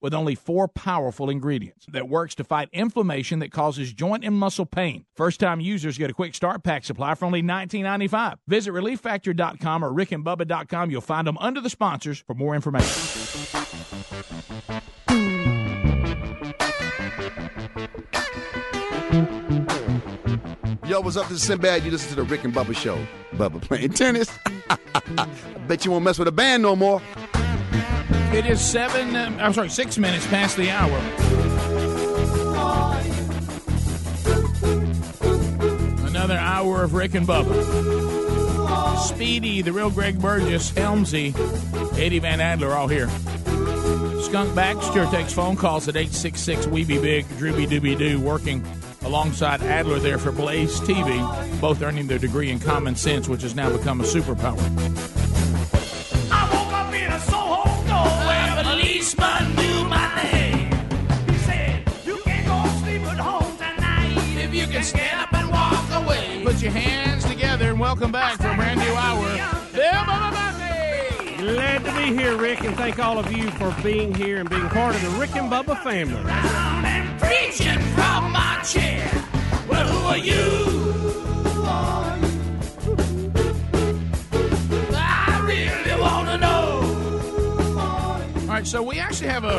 with only four powerful ingredients that works to fight inflammation that causes joint and muscle pain. First time users get a quick start pack supply for only $19.95. Visit relieffactor.com or rickandbubba.com. You'll find them under the sponsors for more information. Yo, what's up? This is Sinbad. You listen to the Rick and Bubba Show. Bubba playing tennis. I bet you won't mess with a band no more. It is seven, uh, I'm sorry, six minutes past the hour. Another hour of Rick and Bubba. Speedy, the real Greg Burgess, Helmsy, Eddie Van Adler, all here. Skunk Baxter takes phone calls at 866 We Be Big, Drooby Dooby Doo, working alongside Adler there for Blaze TV, both earning their degree in common sense, which has now become a superpower. Put your hands together and welcome back to a brand new hour. Bill Bubba Bussey! Glad to be here, Rick, and thank all of you for being here and being part of the Rick and Bubba family. And preaching from my chair. Well, who are you? Right, so we actually have a,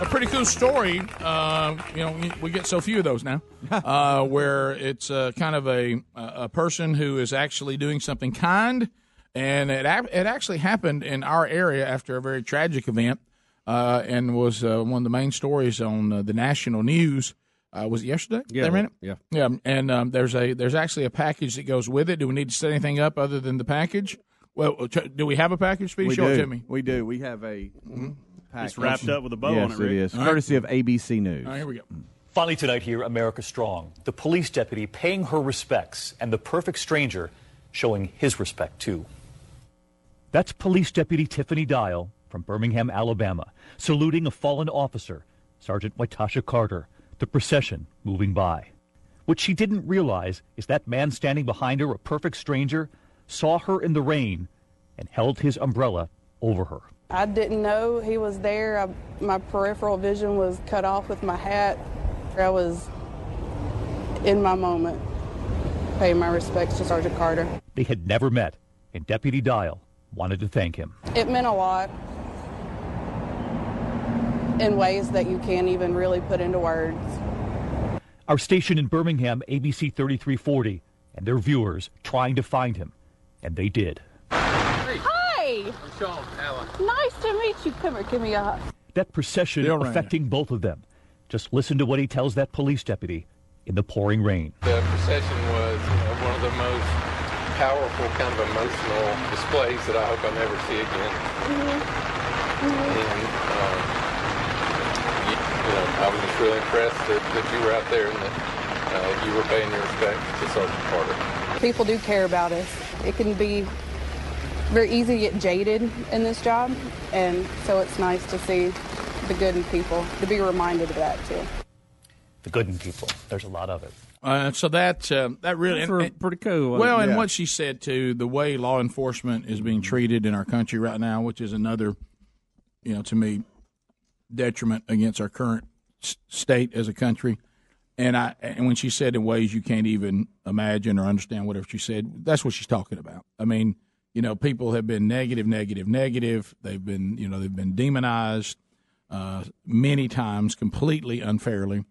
a pretty cool story. Uh, you know, we- we get so few of those now, uh, where it's uh, kind of a a person who is actually doing something kind, and it it actually happened in our area after a very tragic event, uh, and was uh, one of the main stories on uh, the national news. Uh, was it yesterday? Yeah, They ran it? yeah. yeah. And um, there's a there's actually a package that goes with it. Do we need to set anything up other than the package? Well, uh, do we have a package? Speed? We Show it do. to me. We do. We have a mm-hmm, mm-hmm. pack- It's wrapped up with a bow yes, on it, Rick. it is. All right. Courtesy of ABC News. All right, here we go. Mm. Finally, tonight here, America Strong. The police deputy paying her respects, and the perfect stranger showing his respect, too. That's Police Deputy Tiffany Dial from Birmingham, Alabama, saluting a fallen officer, Sergeant Wytasha Carter, the procession moving by. What she didn't realize is that man standing behind her, a perfect stranger, saw her in the rain and held his umbrella over her. I didn't know he was there. I, my peripheral vision was cut off with my hat. I was in my moment, paying my respects to Sergeant Carter. They had never met, and Deputy Dial wanted to thank him. It meant a lot in ways that you can't even really put into words. Our station in Birmingham, ABC 3340, and their viewers trying to find him. And they did. Hi! I'm Sean Allen. Nice to meet you. Come here, give me a hug. That procession Still raining. affecting both of them. Just listen to what he tells that police deputy in the pouring rain. The procession was you know, one of the most powerful, kind of emotional displays that I hope I'll never see again. And um, you, you know, I was just really impressed that, that you were out there and that uh, you were paying your respects to Sergeant Carter. People do care about us. It can be very easy to get jaded in this job, and so it's nice to see the good in people, to be reminded of that too. The good in people. There's a lot of it. Uh, so that uh, that really and- and- pretty cool. well, it? and what she said too, the way law enforcement is being treated in our country right now, which is another, you know, to me, detriment against our current s- state as a country. And I and when she said in ways you can't even imagine or understand whatever she said, that's what she's talking about. I mean, you know, people have been negative, negative, negative. They've been, you know, they've been demonized uh, many times, completely unfairly.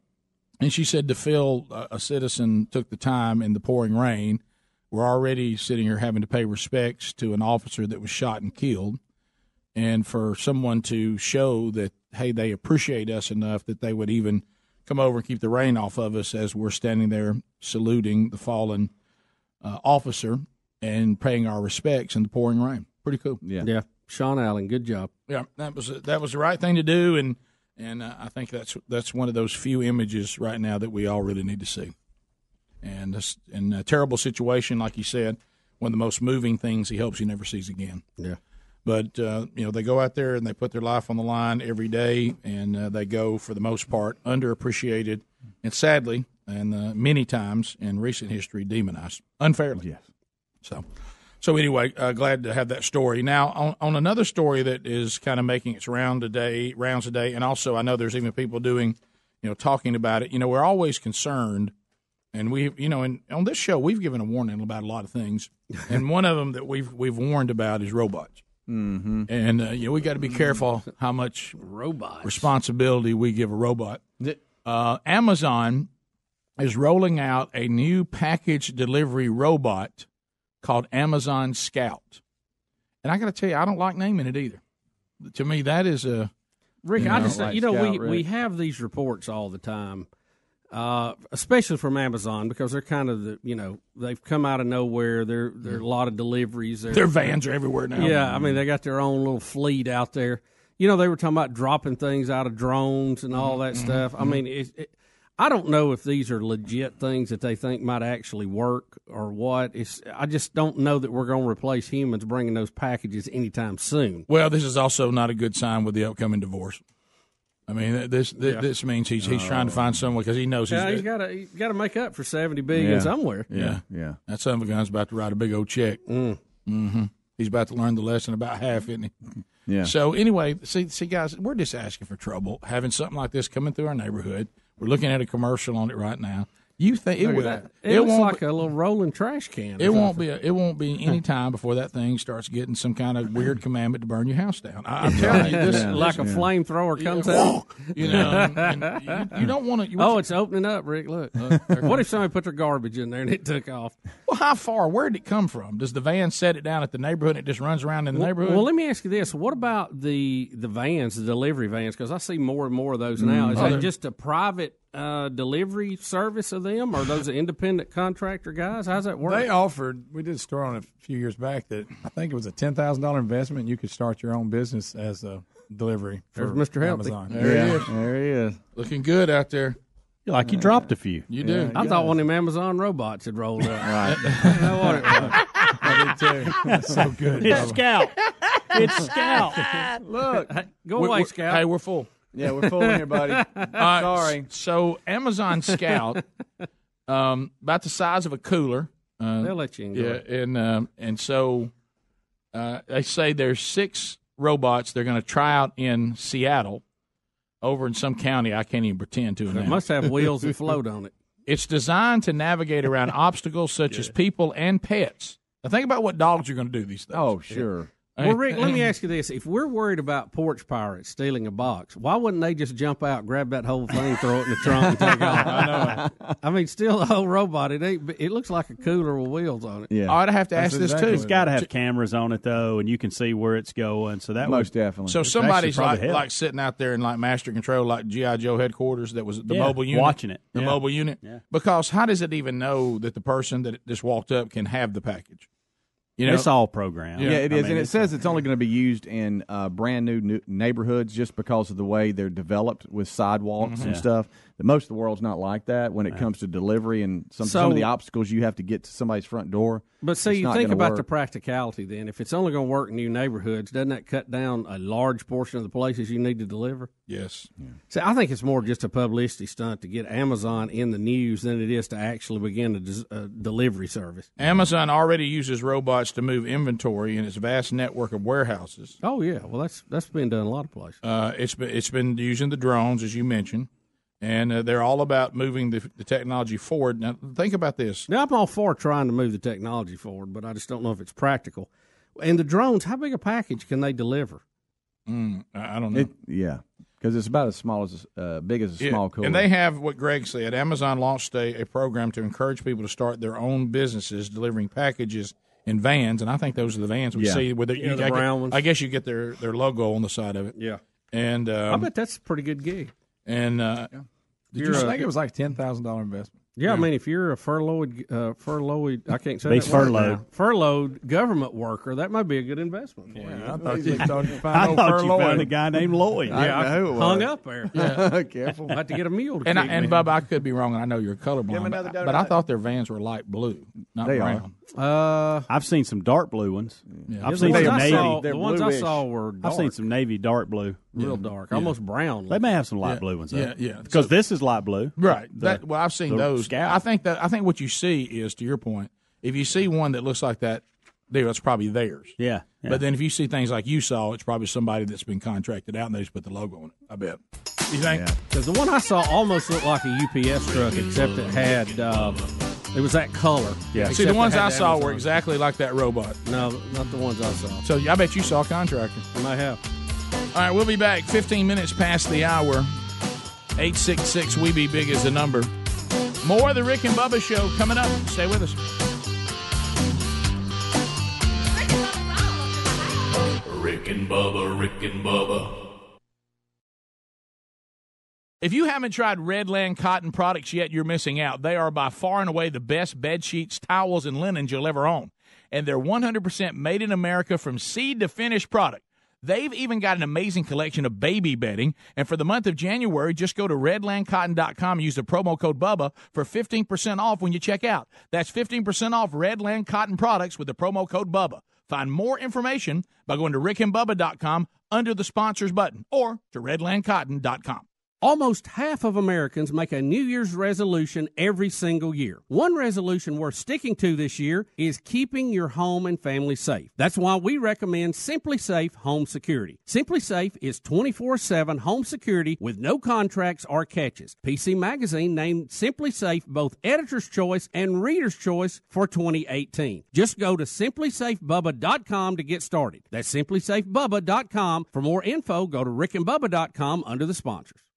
And she said to feel a, a citizen took the time in the pouring rain. We're already sitting here having to pay respects to an officer that was shot and killed. And for someone to show that, hey, they appreciate us enough that they would even come over and keep the rain off of us as we're standing there saluting the fallen uh, officer and paying our respects in the pouring rain. Pretty cool. Yeah. yeah, Sean Allen, good job. Yeah, that was that was the right thing to do, and and uh, I think that's that's one of those few images right now that we all really need to see. And this, in a terrible situation, like you said, one of the most moving things he hopes he never sees again. Yeah. But uh, you know they go out there and they put their life on the line every day, and uh, they go for the most part underappreciated, and sadly, and uh, many times in recent history demonized unfairly. Yes. So, So anyway, uh, glad to have that story. Now, on, on another story that is kind of making its round today, rounds today, and also I know there's even people doing, you know, talking about it. You know, we're always concerned, and we, you know, and on this show we've given a warning about a lot of things, and one of them that we've we've warned about is robots. Mm-hmm. And uh, you know, we got to be careful how much Robots. responsibility we give a robot. Uh, Amazon is rolling out a new package delivery robot called Amazon Scout. And I got to tell you, I don't like naming it either. To me, that is a Rick, You I just like you know we, Scout, Rick. we have these reports all the time, uh, especially from Amazon because they're kind of the you know they've come out of nowhere. There there are a lot of deliveries. They're- their vans are everywhere now. yeah, I mean they got their own little fleet out there. You know they were talking about dropping things out of drones and all that stuff. I mean it, it, I don't know if these are legit things that they think might actually work or what. It's I just don't know that we're going to replace humans bringing those packages anytime soon. Well, this is also not a good sign with the upcoming divorce. I mean, this this, this means he's he's trying to find someone because he knows he's, Yeah, he's got to he's got to make up for seventy billion Yeah. somewhere. yeah. Yeah. That son of a gun's about to write a big old check. Mm. hmm He's about to learn the lesson about half, isn't he? Yeah. So anyway, see, see, guys, we're just asking for trouble having something like this coming through our neighborhood. We're looking at a commercial on it right now. You think it Look at. It, looks won't. like be, a little rolling trash can. it won't be. A, it won't be any time before that thing starts getting some kind of weird commandment to burn your house down. I, I'm telling you, this. Yeah. like a flamethrower comes out. You know, and you, you don't oh, want to. Oh, it's opening up, Rick. Look. Oh, what if somebody put their garbage in there and it took off? well, how far? Where did it come from? Does the van set it down at the neighborhood and it just runs around in the neighborhood? Well, let me ask you this: What about the the vans, the delivery vans? Because I see more and more of those mm-hmm. now. Is Oh, that just a private uh, delivery service of them, or those independent contractor guys? How's that work? They offered. We did a story on it a few years back that I think it was a ten thousand dollar investment. You could start your own business as a delivery for There's Mr. Healthy. Amazon. there yeah. he is, There he is. looking good out there. You're like you dropped a few. You do. I thought one of them Amazon robots had rolled up. Right. I want it. I did too. That's so good. It's Scout. It's Scout. Look. Go We're- away, we're- Scout. Hey, we're full. Yeah, we're fooling here, buddy. Uh, Sorry. So Amazon Scout, um, about the size of a cooler. Uh, They'll let you in. yeah, it. and um, and so uh, they say there's six robots they're going to try out in Seattle, over in some county I can't even pretend to. It now. must have wheels that float on it. It's designed to navigate around obstacles such as people and pets. Now think about what dogs are going to do these days. Oh, sure. Well, Rick, let me ask you this: If we're worried about porch pirates stealing a box, why wouldn't they just jump out, grab that whole thing, throw it in the trunk, and take off? I know. I mean, still a whole robot. It ain't. It looks like a cooler with wheels on it. Yeah. I'd have to ask That's this exactly too. It's got to have cameras on it though, and you can see where it's going. So that Most would definitely. So somebody's like help. like sitting out there in like master control, like GI Joe headquarters. That was the Yeah, mobile unit, watching it. the Yeah. mobile unit. Yeah. Because how does it even know that the person that just walked up can have the package? You know, it's all programmed. Yeah, it I is, mean, and it says it's only going to be used in uh, brand new, new neighborhoods just because of the way they're developed with sidewalks and Mm-hmm. Yeah. stuff. That most of the world's not like that when it comes to delivery and some some of the obstacles you have to get to somebody's front door. But see, you think about work. the practicality. Then, if it's only going to work in new neighborhoods, doesn't that cut down a large portion of the places you need to deliver? yes. See, I think it's more just a publicity stunt to get Amazon in the news than it is to actually begin a, des- a delivery service. Amazon already uses robots to move inventory in its vast network of warehouses. Oh yeah, well that's that's been done a lot of places. Uh, it's been it's been using the drones as you mentioned, and uh, they're all about moving the, the technology forward. Now think about this. Now I'm all for trying to move the technology forward, but I just don't know if it's practical. And the drones, how big a package can they deliver? Mm, I I don't know. It, yeah, because it's about as small as uh, big as a Yeah, small cooler. And they have what Greg said. Amazon launched a, a program to encourage people to start their own businesses delivering packages in vans, and I think those are the vans we Yeah. see with the, Yeah, the I, brown gu- ones. I guess you get their, their logo on the side of it. Yeah, And I um, bet that's a pretty good gig. and uh, Did You're you a- think it was like ten thousand dollar investment? Yeah, I mean, if you're a furloughed, uh, furloughed, I can't say He's that word furloughed. now. furloughed government worker, that might be a good investment. for you. I thought you thought you I found thought you found a guy named Lloyd. I Yeah, didn't know who hung was. up there. Careful. I had to get a mule to and, I, and me. Bubba, I could be wrong, and I know you're colorblind, but, but I thought their vans were light blue, not They are. Brown. Uh, I've seen some dark blue ones. Yeah. I've the seen ones, some navy. saw, They're the ones I saw were dark, I've seen some navy dark blue. real dark, almost brown. They may have some light Yeah. blue ones. Though. Yeah, yeah. Because this is light blue. Right. The- that well, I've seen those. Scout. I think that I think what you see is, to your point, if you see one that looks like that they- that's probably theirs. Yeah, yeah. But then if you see things like you saw, it's probably somebody that's been contracted out and they just put the logo on it. I bet. You think? Because the one I saw almost looked like a UPS truck, except it had uh, it was that color. Yeah. See, the ones I saw Amazon. were exactly like that robot. No, not the ones I saw. So I bet you saw a contractor. I might have. All right, we'll be back 15 minutes past the hour. 866 We Be Big is the number. More of the Rick and Bubba show coming up. Stay with us. Rick and Bubba, Rick and Bubba. If you haven't tried Redland cotton products yet, you're missing out. They are by far and away the best bed sheets, towels, and linens you'll ever own. And they're 100% made in America from seed to finished product. They've even got an amazing collection of baby bedding. And for the month of January, just go to redlandcotton.com and use the promo code BUBBA for 15% off when you check out. That's 15% off Redland Cotton products with the promo code BUBBA. Find more information by going to rickandbubba.com under the sponsors button or to redlandcotton.com. Almost half of Americans make a New Year's resolution every single year. One resolution worth sticking to this year is keeping your home and family safe. That's why we recommend SimpliSafe Home Security. SimpliSafe is 24 7 home security with no contracts or catches. PC Magazine named SimpliSafe both Editor's Choice and Reader's Choice for 2018. Just go to simplisafebubba.com to get started. That's simplisafebubba.com. For more info, go to rickandbubba.com under the sponsors.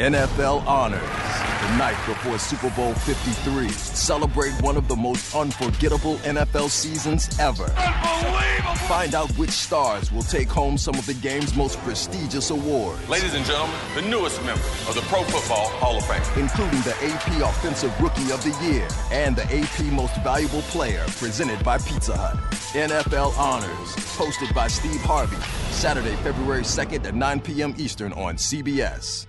NFL Honors. The night before Super Bowl 53. Celebrate one of the most unforgettable NFL seasons ever. Unbelievable! Find out which stars will take home some of the game's most prestigious awards. Ladies and gentlemen, the newest member of the Pro Football Hall of Fame. Including the AP Offensive Rookie of the Year and the AP Most Valuable Player presented by Pizza Hut. NFL Honors, hosted by Steve Harvey. Saturday, February 2nd at 9 p.m. Eastern on CBS.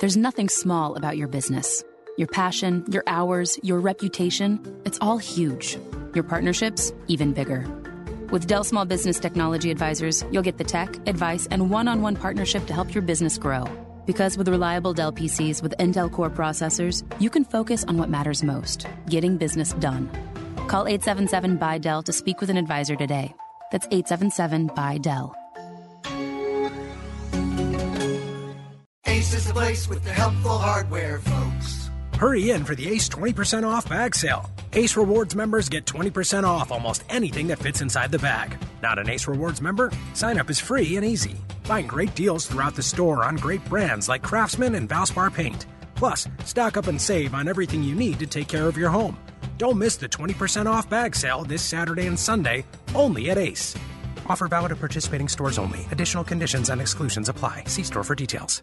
There's nothing small about your business. Your passion, your hours, your reputation, it's all huge. Your partnerships, even bigger. With Dell Small Business Technology Advisors, you'll get the tech, advice, and one on one partnership to help your business grow. Because with reliable Dell PCs with Intel Core processors, you can focus on what matters most getting business done. Call 877 by Dell to speak with an advisor today. That's 877 by Dell. Ace is the place with the helpful hardware, folks. Hurry in for the Ace 20% off bag sale. Ace Rewards members get 20% off almost anything that fits inside the bag. Not an Ace Rewards member? Sign up is free and easy. Find great deals throughout the store on great brands like Craftsman and Valspar Paint. Plus, stock up and save on everything you need to take care of your home. Don't miss the 20% off bag sale this Saturday and Sunday only at Ace. Offer valid at participating stores only. Additional conditions and exclusions apply. See store for details.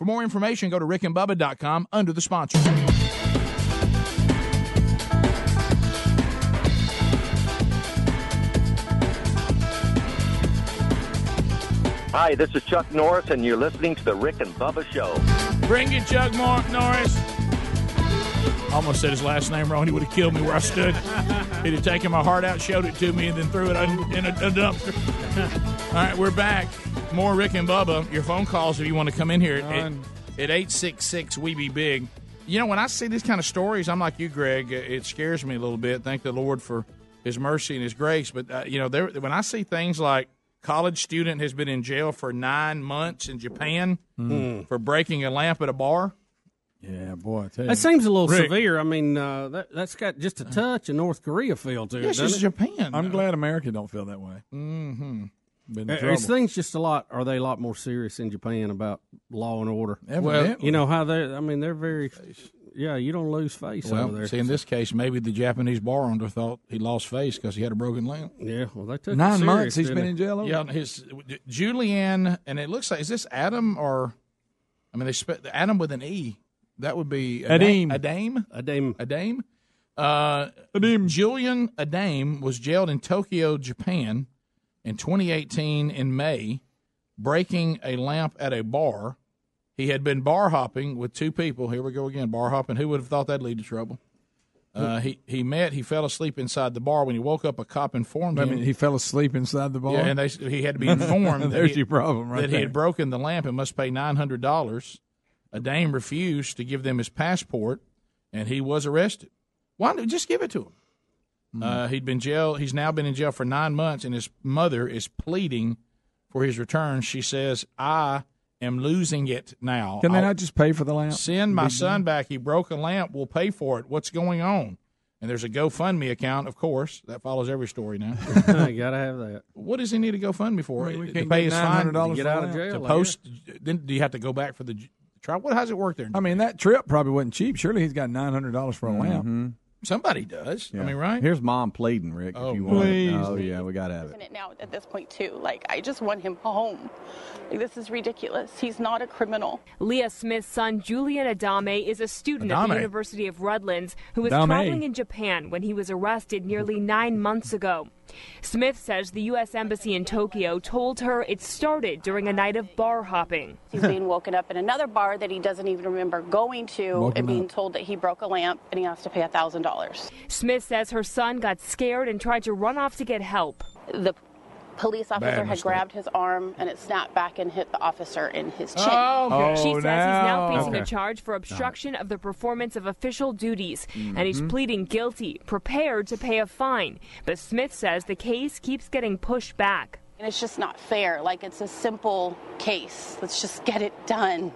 For more information, go to rickandbubba.com under the sponsor. Hi, this is Chuck Norris, and you're listening to the Rick and Bubba Show. Bring it, Chuck Mark Norris. Almost said his last name wrong. He would have killed me where I stood. He'd have taken my heart out, showed it to me, and then threw it in, in a, a dumpster. All right, we're back. More Rick and Bubba. Your phone calls if you want to come in here at, at 866 We Be Big. You know, when I see these kind of stories, I'm like you, Greg. It scares me a little bit. Thank the Lord for His mercy and His grace. But, uh, you know, there, when I see things like college student has been in jail for nine months in Japan Mm. for breaking a lamp at a bar. Yeah, boy, I tell you. That seems a little Rick. severe. I mean, uh, that, that's got just a touch of North Korea feel to it. Yes, doesn't it? Japan. I'm glad America don't feel that way. Mm-hmm. Been in Uh, trouble. Is things just a lot? Are they a lot more serious in Japan about law and order? Evidently. you know how they. I mean, they're very. Yeah, you don't lose face over Well, there. see, in this case, maybe the Japanese bar owner thought he lost face because he had a broken lamp. Yeah, well, they took it Nine serious, months he's didn't been they? in jail over Yeah, his Julianne, and it looks like is this Adam or, I mean, they spe- Adam with an E. That would be Adim. Adame. Adame. Adame. Uh, Julian Adame was jailed in Tokyo, Japan, in 2018 in May, breaking a lamp at a bar. He had been bar hopping with two people. Here we go again, bar hopping. Who would have thought that'd lead to trouble? Uh, he he met. He fell asleep inside the bar. When he woke up, a cop informed I him. mean, he fell asleep inside the bar. Yeah, and they, he had to be informed. that There's he- your problem right That there. he had broken the lamp and must pay nine hundred dollars. Adame refused to give them his passport, and he was arrested. Why don't just give it to him? Hmm. Uh, he'd been jail. He's now been in jail for nine months, and his mother is pleading for his return. She says, "I am losing it now. Can they I'll not just pay for the lamp? send my Big son back? He broke a lamp. We'll pay for it. What's going on?" And there's a GoFundMe account, of course. That follows every story now. you gotta have that. What does he need a GoFundMe for? Well, we to can't pay his fine, $900 to get out of jail. I To post, then do you have to go back for the j- What? How's it work there? I mean, that trip probably wasn't cheap. Surely he's got nine hundred dollars for a mm-hmm. lamp. Somebody does. Yeah. I mean, right? Here's mom pleading, Rick. Oh, if you want please. it. Oh yeah, we got to have it. Isn't it now at this point too? Like I just want him home. Like this is ridiculous. He's not a criminal. Leah Smith's son, Julian Adame, is a student at the University of Redlands who was Adame. traveling in Japan when he was arrested nearly nine months ago. Smith says the U.S. Embassy in Tokyo told her it started during a night of bar hopping. He's being woken up in another bar that he doesn't even remember going to Woken and being up. told that he broke a lamp and he has to pay a thousand dollars. Smith says her son got scared and tried to run off to get help. The police officer had mistake. grabbed his arm and it snapped back and hit the officer in his chin. Oh, okay. She says he's now now. facing a charge for obstruction of the performance of official duties, and Mm-hmm. he's pleading guilty, prepared to pay a fine. But Smith says the case keeps getting pushed back. And it's just not fair. Like it's a simple case. Let's just get it done.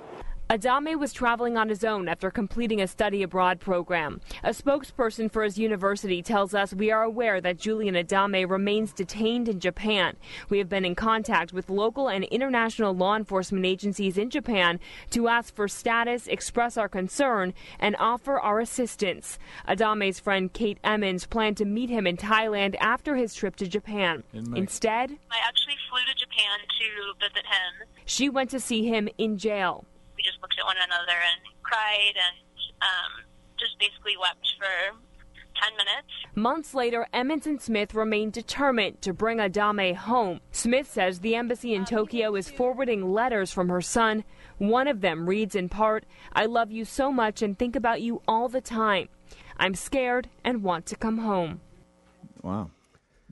Adame was traveling on his own after completing a study abroad program. A spokesperson for his university tells us we are aware that Julian Adame remains detained in Japan. We have been in contact with local and international law enforcement agencies in Japan to ask for status, express our concern, and offer our assistance. Adame's friend Kate Emmons planned to meet him in Thailand after his trip to Japan. Instead, I actually flew to Japan to visit him. she went to see him in jail. We just looked at one another and cried and um, just basically wept for 10 minutes. Months later, Emmons and Smith remain determined to bring Adame home. Smith says the embassy in Tokyo is forwarding letters from her son. One of them reads in part, I love you so much and think about you all the time. I'm scared and want to come home. Wow.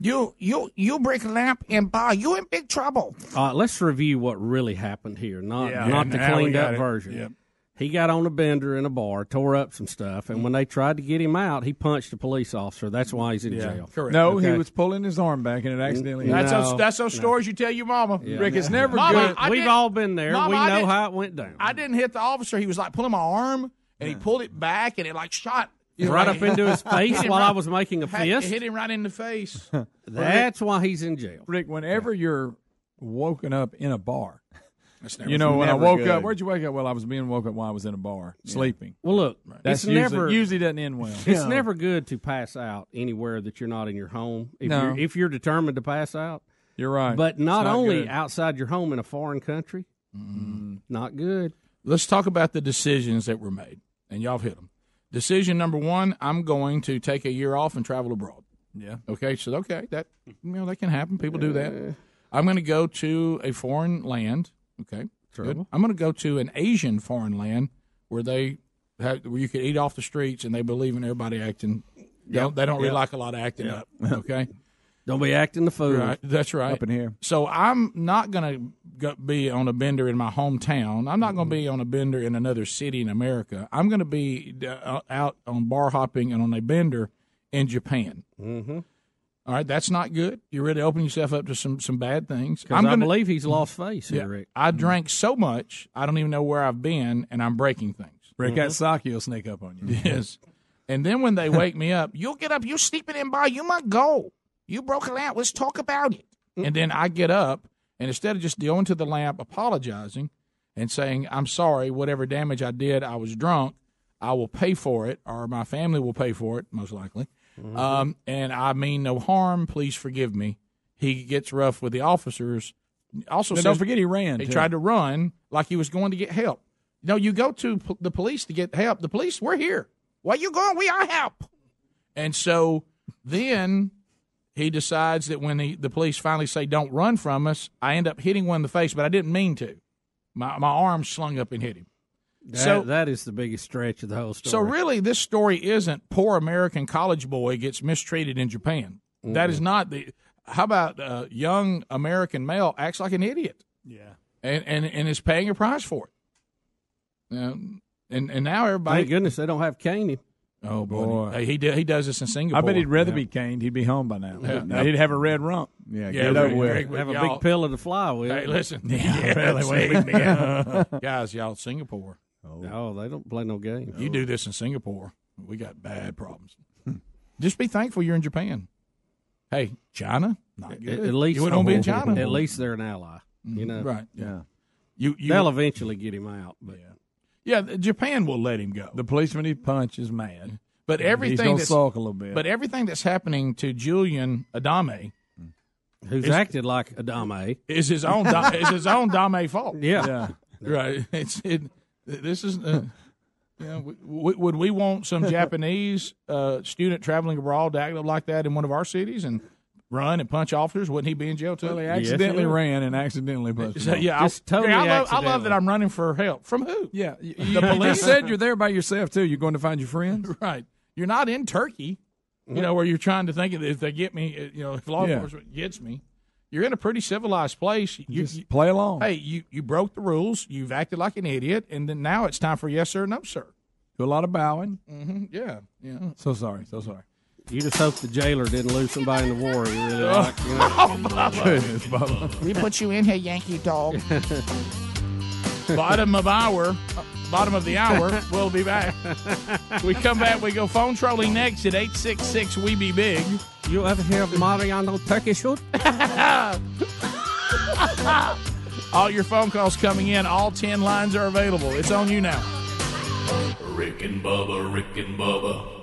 You you you break a lamp in bar. You in big trouble. Uh, let's review what really happened here, not Yeah. not Yeah, the cleaned up it. version. Yep. He got on a bender in a bar, tore up some stuff, and when they tried to get him out, he punched a police officer. That's why he's in jail. Correct. No, he was pulling his arm back and it accidentally. That's No, those, that's those no. stories you tell your mama. Yeah. Rick, it's never Mama, good. I We've all been there. Mama, we know how it went down. I didn't hit the officer. He was like pulling my arm, and he pulled it back, and it like shot you know, right like- up into his face while right- I was making a Hey, fist. hit him right in the face. That's why he's in jail. Rick, whenever you're woken up in a bar, never- you know, when I woke good. up, where'd you wake up? Well, I was being woke up while I was in a bar, sleeping. Well, look, That's it's usually, never usually doesn't end well. It's never good to pass out anywhere that you're not in your home. If, No. you're, if you're determined to pass out, You're right. but not, not only good. outside your home in a foreign country, not good. Let's talk about the decisions that were made, and y'all have hit them. Decision number one: I'm going to take a year off and travel abroad. Yeah. Okay, so okay, that you know that can happen. People do that. I'm going to go to a foreign land. Okay, good. I'm going to go to an Asian foreign land where they have, where you could eat off the streets and they believe in everybody acting. They don't, they don't really Yep. like a lot of acting up. Okay. Don't be acting the fool. Right, that's right. Up in here. So I'm not going to be on a bender in my hometown. I'm not going to be on a bender in another city in America. I'm going to be uh, out on bar hopping and on a bender in Japan. Mm-hmm. All right, that's not good. You're really opening yourself up to some some bad things. I'm gonna- believe he's lost face here, Yeah, Rick. I drank so much I don't even know where I've been, and I'm breaking things. Rick, that sake will sneak up on you. Yes. And then when they wake me up, you'll get up. You're sleeping in bar. You might go. You broke a lamp. Let's talk about it. And then I get up, and instead of just going to the lamp, apologizing, and saying I'm sorry, whatever damage I did, I was drunk. I will pay for it, or my family will pay for it, most likely. Um, and I mean no harm. Please forgive me. He gets rough with the officers. Also, says- don't forget he ran, He too. tried to run like he was going to get help. No, you go to p- the police to get help. The police, we're here. Why you going? We are help. And so then he decides that when he, the police finally say, "Don't run from us," I end up hitting one in the face, but I didn't mean to. My my arm slung up and hit him. That, so that is the biggest stretch of the whole story. so really, this story isn't poor American college boy gets mistreated in Japan. That is not the. How about uh, young American male acts like an idiot? Yeah. and and and is paying a price for it. Um, and and now everybody. Thank goodness they don't have Caney. Oh boy, Boy. Hey, he did, he does this in Singapore. I bet he'd rather Yeah. be caned. He'd be home by now. Yeah. Now He'd have a red rump. Yeah, Yeah, get over with. Have a y'all- big pillow to fly with. Hey, listen, Yeah, really, really, wait a guys, y'all, Singapore. Oh, oh, they don't play no games. You do this in Singapore, we got bad problems. Hmm. Just be thankful you're in Japan. Hey, China, not good. At, at least you wouldn't be in China. At least they're an ally. You mm-hmm. know, right? Yeah. You, you they'll eventually get him out. But yeah, Japan will let him go. The policeman he punched is mad. But He's everything gonna that's sulk a little bit. But everything that's happening to Julian Adame, who's is- acted like Adame, is his own is his own Dame fault. Yeah. Yeah. right. It's it. This is. Uh, you know, w- w- would we want some Japanese uh, student traveling abroad to act up like that in one of our cities and run and punch officers? Wouldn't he be in jail too? Well, he accidentally he ran and accidentally punched. So, him. yeah, Just I, totally yeah, I, love, I love that I'm running for help. From who? Yeah, you, the police said you're there by yourself too. You're going to find your friends. Right. You're not in Turkey, you know, where you're trying to think of if they get me, uh, you know, if law Yeah. enforcement gets me. You're in a pretty civilized place. You, Just you- play along. hey, you, you broke the rules. You've acted like an idiot, and then now it's time for yes sir, no sir. Do a lot of bowing. Mm-hmm. Yeah, yeah. So sorry. So sorry. You just hope the jailer didn't lose somebody in the war. You really Oh. like. You know? Oh, Goodness, Bubba. We put you in here, Yankee dog. bottom of hour, bottom of the hour. We'll be back. we come back. We go phone trolling next at eight six six. We be big. You ever hear of Mariano Turkey shoot? All your phone calls coming in. All ten lines are available. It's on you now. Rick and Bubba, Rick and Bubba.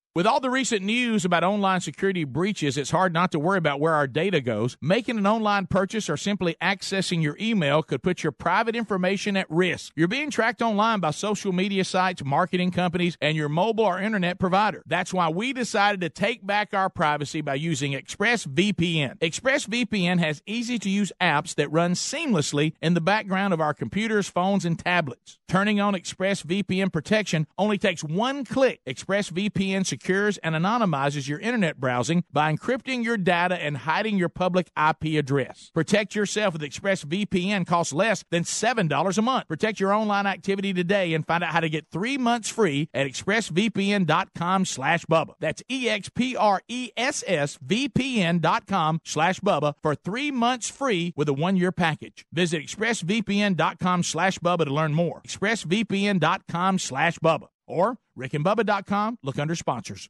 With all the recent news about online security breaches, it's hard not to worry about where our data goes. Making an online purchase or simply accessing your email could put your private information at risk. You're being tracked online by social media sites, marketing companies, and your mobile or internet provider. That's why we decided to take back our privacy by using ExpressVPN. ExpressVPN has easy to use apps that run seamlessly in the background of our computers, phones, and tablets. Turning on ExpressVPN protection only takes one click. ExpressVPN secures and anonymizes your internet browsing by encrypting your data and hiding your public IP address. Protect yourself with ExpressVPN costs less than $7 a month. Protect your online activity today and find out how to get three months free at expressvpn.com slash Bubba. That's E E-X-P-R-E-S-S-V-P-N dot com slash Bubba for three months free with a one-year package. Visit expressvpn.com slash Bubba to learn more. expressvpn.com slash Bubba or rickandbubba.com. Look under sponsors.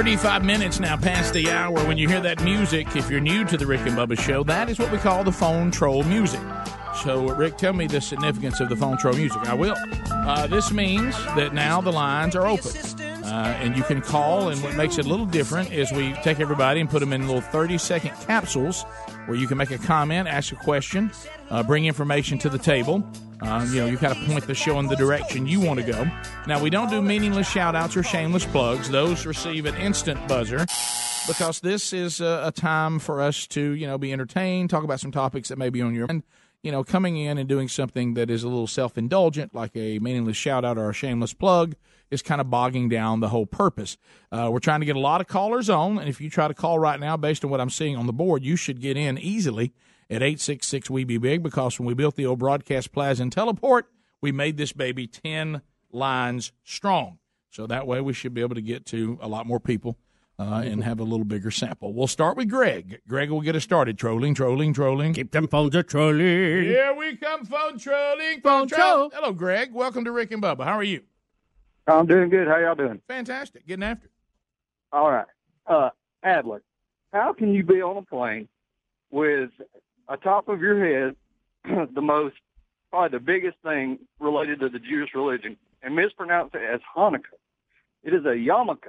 Thirty-five minutes now past the hour. When you hear that music, if you're new to the Rick and Bubba show, that is what we call the phone troll music. So, Rick, tell me the significance of the phone troll music. I will. Uh, this means that now the lines are open. Uh, and you can call, and what makes it a little different is we take everybody and put them in little 30 second capsules where you can make a comment, ask a question, uh, bring information to the table. Uh, you know, you kind of point the show in the direction you want to go. Now, we don't do meaningless shout outs or shameless plugs, those receive an instant buzzer because this is a, a time for us to, you know, be entertained, talk about some topics that may be on your mind. You know, coming in and doing something that is a little self indulgent, like a meaningless shout out or a shameless plug, is kind of bogging down the whole purpose. Uh, we're trying to get a lot of callers on, and if you try to call right now, based on what I'm seeing on the board, you should get in easily at 866 We Be Big because when we built the old broadcast plaza and teleport, we made this baby 10 lines strong. So that way we should be able to get to a lot more people uh, and have a little bigger sample. We'll start with Greg. Greg will get us started. Trolling, trolling, trolling. Keep them phones a trolling. Here we come, phone trolling, phone troll. Hello, Greg. Welcome to Rick and Bubba. How are you? I'm doing good. How y'all doing? Fantastic. Getting after it. All right. Uh, Adler, how can you be on a plane with atop of your head the most, probably the biggest thing related to the Jewish religion and mispronounce it as Hanukkah? It is a yarmulke,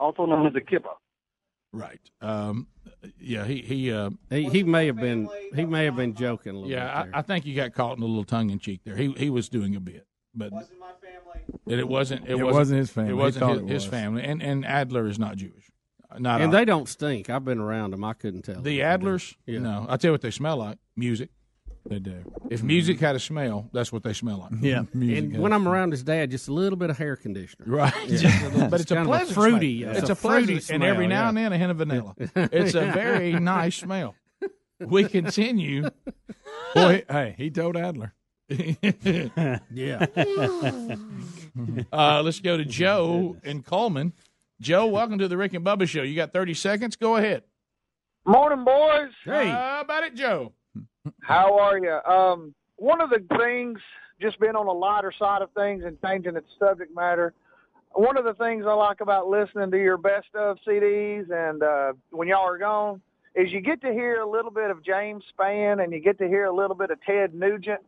also known as a kippah. Right. Um, yeah, he he, uh, He, he may have been he may have been joking a little yeah. bit. I, I think you got caught in a little tongue in cheek there. He he was doing a bit, but And it wasn't. It, It wasn't, it wasn't his family. It wasn't his, it his family. And and Adler is not Jewish. Not and all. they don't stink. I've been around them. I couldn't tell. The Adlers, no. I tell you what they smell like: music. They do. If music had a smell, that's what they smell like. Yeah, And when I'm around his dad, just a little bit of hair conditioner. Right. Yeah. but it's a kind of pleasant fruity. smell. It's, It's, a, a, pleasant, fruity and every smell, now yeah. and then a hint of vanilla. it's a very nice smell. We continue. Boy, hey, he told Adler. yeah. uh, let's go to Joe and Coleman. Joe, welcome to the Rick and Bubba Show. You got 30 seconds. Go ahead. Morning, boys. Hey. How about it, Joe? How are you? Um, one of the things, just being on the lighter side of things and changing its subject matter, one of the things I like about listening to your best of CDs and uh, when y'all are gone is you get to hear a little bit of James Spann and you get to hear a little bit of Ted Nugent.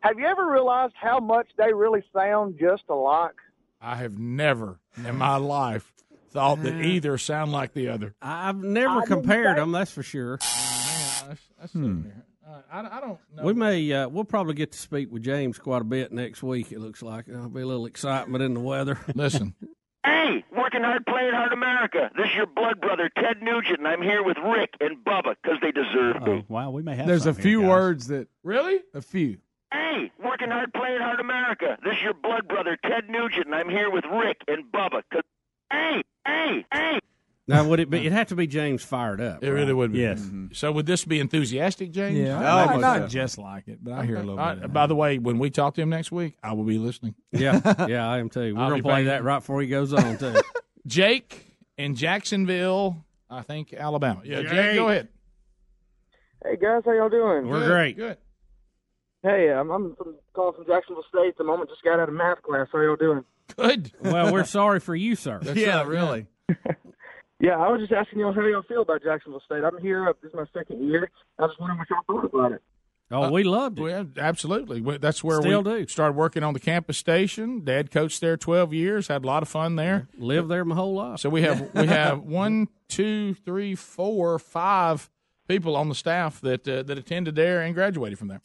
Have you ever realized how much they really sound just alike? I have never in my life thought that either sound like the other. I've never I compared say- them. That's for sure. Uh, I, I don't know. We may. Uh, we'll probably get to speak with James quite a bit next week. It looks like there'll be a little excitement in the weather. Listen, Hey, working hard, playing hard America. This is your blood brother, Ted Nugent, and I'm here with Rick and Bubba because they deserve me. Oh, wow, we may have. There's a few here, words that really a few. Hey, working hard, playing hard America. This is your blood brother, Ted Nugent, and I'm here with Rick and Bubba. 'cause- Hey, hey, hey. Now, would it be? It'd have to be James fired up. It really would be. Yes. So would this be enthusiastic, James? Yeah, I not, not so. just like it, but I hear a little Uh, bit. Of by the way, when we talk to him next week, I will be listening. Yeah, yeah, I am too. We're I'll gonna play paying- that right before he goes on too. Jake in Jacksonville, I think Alabama. Yeah, Jake, Jake. go ahead. Hey guys, how y'all doing? We're Good, great. Good. Hey, um, I'm from, calling from Jacksonville State at the moment. Just got out of math class. How y'all doing? Good. Well, we're sorry for you, sir. yeah, really. Yeah, I was just asking y'all how y'all feel about Jacksonville State. I'm here. Uh, this is my second year. I was wondering what y'all thought about it. Oh, we loved it. Well, absolutely. We- That's where Still we do. started working on the campus station. Dad coached there 12 years, had a lot of fun there. Lived there my whole life. So we have we have one, two, three, four, five people on the staff that uh, that attended there and graduated from there.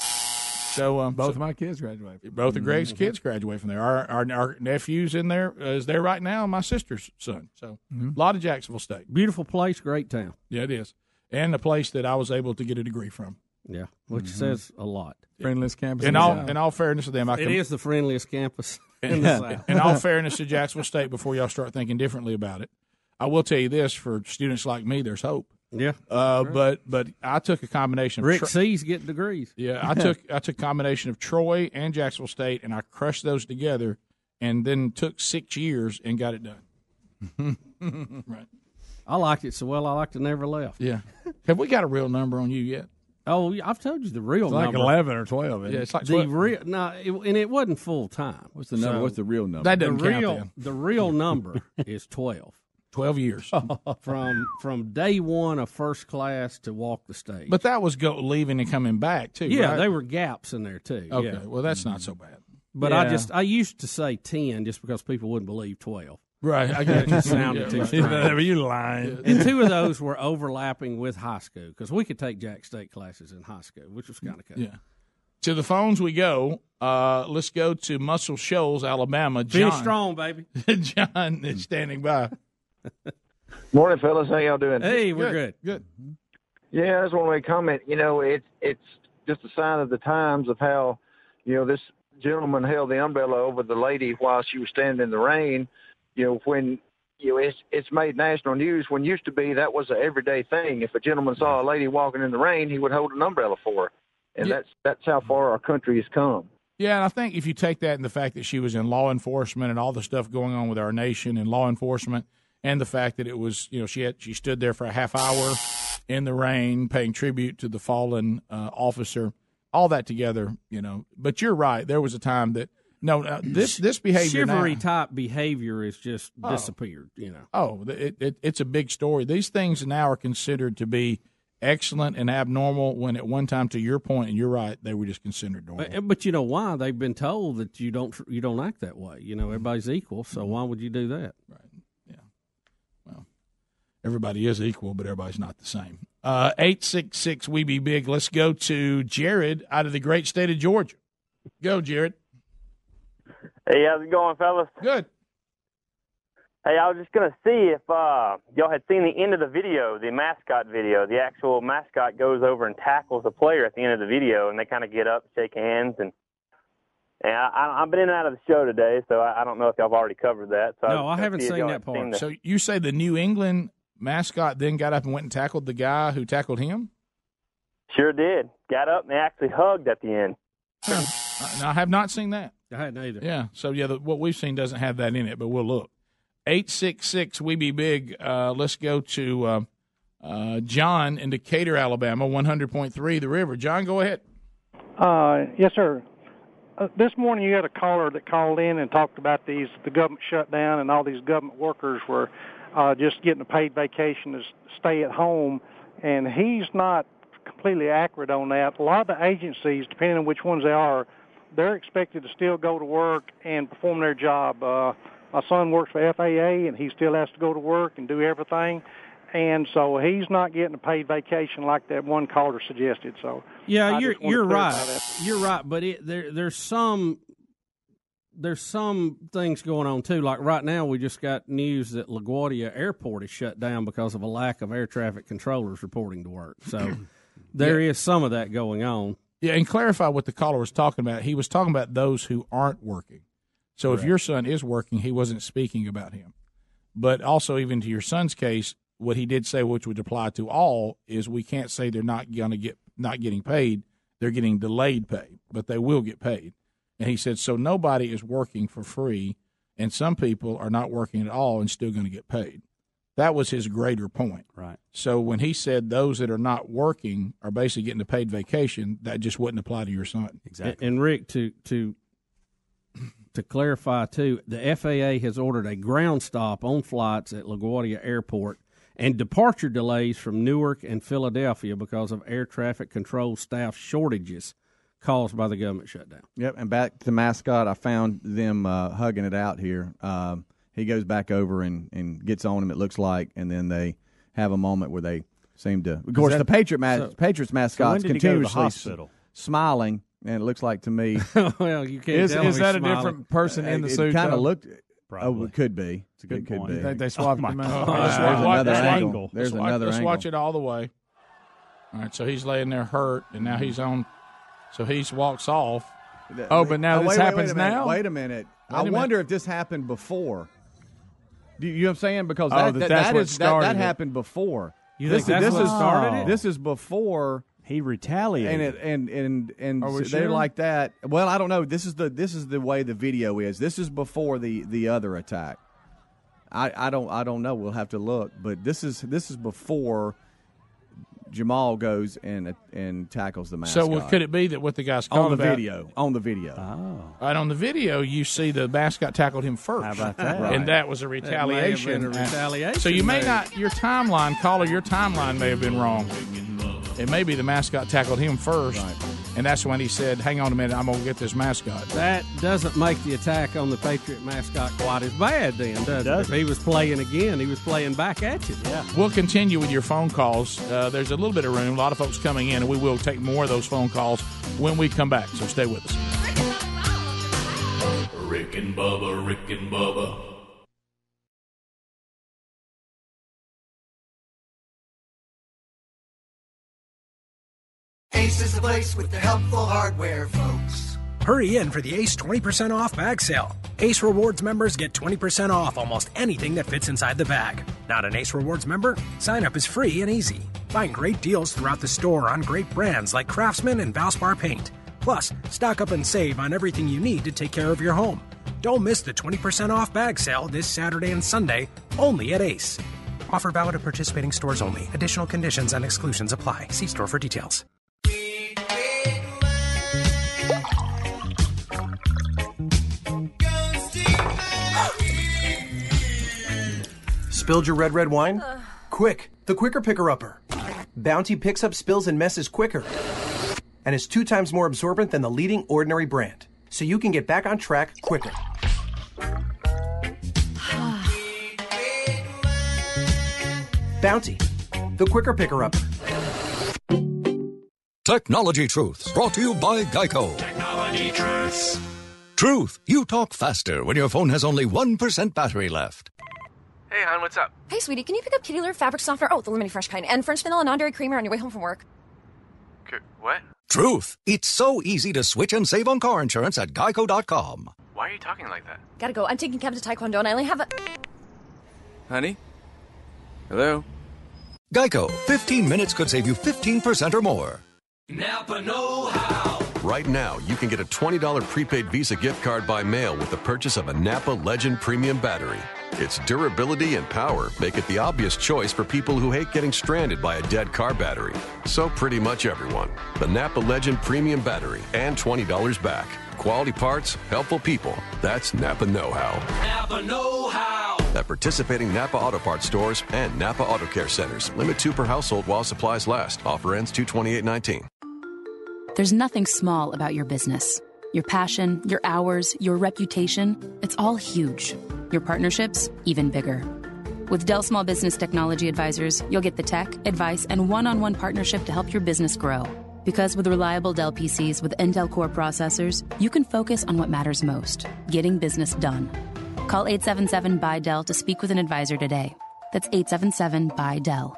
So um, Both so of my kids graduated. both of Greg's kids graduated from there. Our our, our nephew's in there uh, is there right now. My sister's son. So a lot of Jacksonville State. Beautiful place, great town. Yeah, it is, and the place that I was able to get a degree from. Yeah, which says a lot. Friendliest campus. In the all in all fairness to them, I It com- is the friendliest campus in the South. in all fairness to Jacksonville State, before y'all start thinking differently about it, I will tell you this: for students like me, there's hope. Yeah, Uh, but but I took a combination of Rick Tro- C's getting degrees. yeah I took I took a combination of Troy and Jacksonville State, and I crushed those together, and then took six years and got it done. right? I liked it so well. I liked it never left. Yeah. Have we got a real number on you yet? Oh, I've told you the real It's like number. eleven or twelve. Yeah, it? it's like The real no, it, and it wasn't full time. What's the number? So- What's the real number? that The doesn't count. real Then. the real number is twelve. Twelve years. from from day one of first class to walk the stage. But that was go leaving and coming back too. yeah, right? there were gaps in there too. Okay, yeah. well that's not so bad. But I just I used to say ten just because people wouldn't believe twelve. Right, I That got just you. sounded Yeah, too right. You lying. And two of those were overlapping with high school because we could take Jack State classes in high school, which was kind of cool. Yeah. To the phones we go. Uh, let's go to Muscle Shoals, Alabama. Finish John. strong, baby. John is standing by. Morning, fellas. How y'all doing? Hey, we're good. Good. Yeah, I just want to make a comment. You know, it's it's just a sign of the times of how, you know, this gentleman held the umbrella over the lady while she was standing in the rain. You know, when you know it's it's made national news. When used to be that was an everyday thing. If a gentleman saw a lady walking in the rain, he would hold an umbrella for her, and Yeah. that's that's how far our country has come. Yeah, and I think if you take that and the fact that she was in law enforcement and all the stuff going on with our nation and law enforcement, and the fact that it was, you know, she had she stood there for a half hour in the rain, paying tribute to the fallen uh, officer, all that together, you know. But you're right. There was a time that no, this this behavior now- Chivalry type behavior is just Oh. disappeared. You know. Oh, it, it, it's a big story. These things now are considered to be excellent and abnormal. When at one time, to your point, and you're right, they were just considered normal. But, but you know why? They've been told that you don't you don't act that way. You know, everybody's equal, so why would you do that? Everybody is equal, but everybody's not the same. Uh, Eight six six, we be big. Let's go to Jared out of the great state of Georgia. Go, Jared. Hey, how's it going, fellas? Good. Hey, I was just gonna see if uh, y'all had seen the end of the video, the mascot video. The actual mascot goes over and tackles the player at the end of the video, and they kind of get up, shake hands, and and I, I, I've been in and out of the show today, so I, I don't know if y'all have already covered that. So No, was I haven't seen that part. seen the- So you say the New England mascot then got up and went and tackled the guy who tackled him? Sure did. Got up and they actually hugged at the end. No, I have not seen that. I hadn't either. Yeah. So yeah, the, what we've seen doesn't have that in it, but we'll look. Eight six six. We be big. Uh, let's go to uh, uh, John in Decatur, Alabama. One hundred point three. The River. John, go ahead. Uh, yes, sir. Uh, this morning you had a caller that called in and talked about these the government shutdown and all these government workers were uh, just getting a paid vacation to stay at home, and he's not completely accurate on that. A lot of the agencies, depending on which ones they are, they're expected to still go to work and perform their job. Uh, my son works for FAA, and he still has to go to work and do everything. And so he's not getting a paid vacation like that one caller suggested. So Yeah, I you're you're right. You're right, but it, there there's some there's some things going on too. Like right now, we just got news that LaGuardia Airport is shut down because of a lack of air traffic controllers reporting to work. So there is some of that going on. Yeah, and clarify what the caller was talking about. He was talking about those who aren't working. So if your son is working, he wasn't speaking about him. But also, even to your son's case, what he did say, which would apply to all, is we can't say they're not going to get not getting paid. They're getting delayed pay, but they will get paid. And he said, so nobody is working for free, and some people are not working at all and still going to get paid. That was his greater point. Right. So when he said those that are not working are basically getting a paid vacation, that just wouldn't apply to your son. And, and Rick, to to to clarify too, the FAA has ordered a ground stop on flights at LaGuardia Airport and departure delays from Newark and Philadelphia because of air traffic control staff shortages caused by the government shutdown. Yep, and back to the mascot, I found them uh, hugging it out here. Um, he goes back over and, and gets on him. It looks like, and then they have a moment where they seem to. Of course, that- the Patriot ma- so- Patriots so mascot's did he go to the continuously s- smiling, and it looks like to me. well, you can't Is- tell is that he's a different smiling. person in the it suit, Kind of looked. Probably. Oh, it could be. It's a good it could point. be. They- they swapped Oh, him my out. God. Let's There's watch- another let's angle. There's let's watch- another Let's watch it all the way. All right, so he's laying there hurt, and now he's on. So he's walks off. Oh, but now Oh, this wait, wait, happens wait a minute. now? Wait a minute. Wait I a minute. wonder if this happened before. Do you, you know what I'm saying? Because Oh, that, that that, that's that what is that, started that it. happened before. You this think is, that's this what is started it? This is before He retaliated. and it, and and and Are we they're sure? like that. Well, I don't know. This is the this is the way the video is. This is before the the other attack. I, I don't I don't know. We'll have to look, but this is this is before Jamal goes and and tackles the mascot. So what could it be that what the guy's on the about? video? On the video. oh. Right on the video, you see the mascot tackled him first. How about that? And that was a retaliation. a retaliation So you may not your timeline caller, your timeline may have been wrong. It may be the mascot tackled him first, and that's when he said, "Hang on a minute, I'm gonna get this mascot." That doesn't make the attack on the Patriot mascot quite as bad, then, does it? If he was playing again, he was playing back at you. Yeah. We'll continue with your phone calls. Uh, there's a little bit of room, a lot of folks coming in, and we will take more of those phone calls when we come back. So stay with us. Rick and Bubba, Rick and Bubba. Ace is the place with the helpful hardware, folks. Hurry in for the Ace 20% off bag sale. Ace Rewards members get 20% off almost anything that fits inside the bag. Not an Ace Rewards member? Sign up is free and easy. Find great deals throughout the store on great brands like Craftsman and Valspar Paint. Plus, stock up and save on everything you need to take care of your home. Don't miss the 20% off bag sale this Saturday and Sunday, only at Ace. Offer valid at participating stores only. Additional conditions and exclusions apply. See store for details. Spilled your red, red wine? Uh. Quick, the quicker picker upper. Bounty picks up spills and messes quicker and is two times more absorbent than the leading ordinary brand, so you can get back on track quicker. Bounty, the quicker picker upper. Technology Truths, brought to you by Geico. Technology truths. Truth, you talk faster when your phone has only 1% battery left. Hey, hon, what's up? Hey, sweetie, can you pick up Kitty Litter fabric softener? Oh, the lemony fresh kind, and French vanilla non-dairy creamer on your way home from work. K- what? Truth, it's so easy to switch and save on car insurance at geico.com. Why are you talking like that? Gotta go. I'm taking Kevin to Taekwondo, and I only have a. Honey? Hello? Geico, 15 minutes could save you 15% or more. Napa Know How. Right now, you can get a $20 prepaid Visa gift card by mail with the purchase of a Napa Legend Premium battery. Its durability and power make it the obvious choice for people who hate getting stranded by a dead car battery. So, pretty much everyone. The Napa Legend Premium Battery and $20 back. Quality parts, helpful people. That's Napa Know How. Napa Know How. At participating Napa Auto Parts stores and Napa Auto Care centers. Limit two per household while supplies last. Offer ends 22819. There's nothing small about your business. Your passion, your hours, your reputation, it's all huge. Your partnerships, even bigger. With Dell Small Business Technology Advisors, you'll get the tech, advice, and one on one partnership to help your business grow. Because with reliable Dell PCs with Intel Core processors, you can focus on what matters most getting business done. Call 877 by Dell to speak with an advisor today. That's 877 by Dell.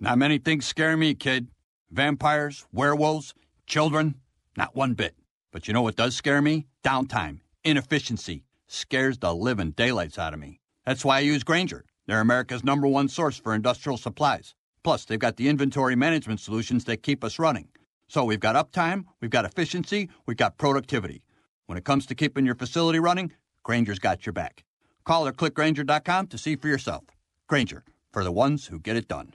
Not many things scare me, kid. Vampires, werewolves, children, not one bit. But you know what does scare me? Downtime, inefficiency, scares the living daylights out of me. That's why I use Grainger. They're America's number one source for industrial supplies. Plus, they've got the inventory management solutions that keep us running. So we've got uptime, we've got efficiency, we've got productivity. When it comes to keeping your facility running, Grainger's got your back. Call or click Grainger.com to see for yourself. Grainger, for the ones who get it done.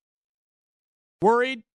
Worried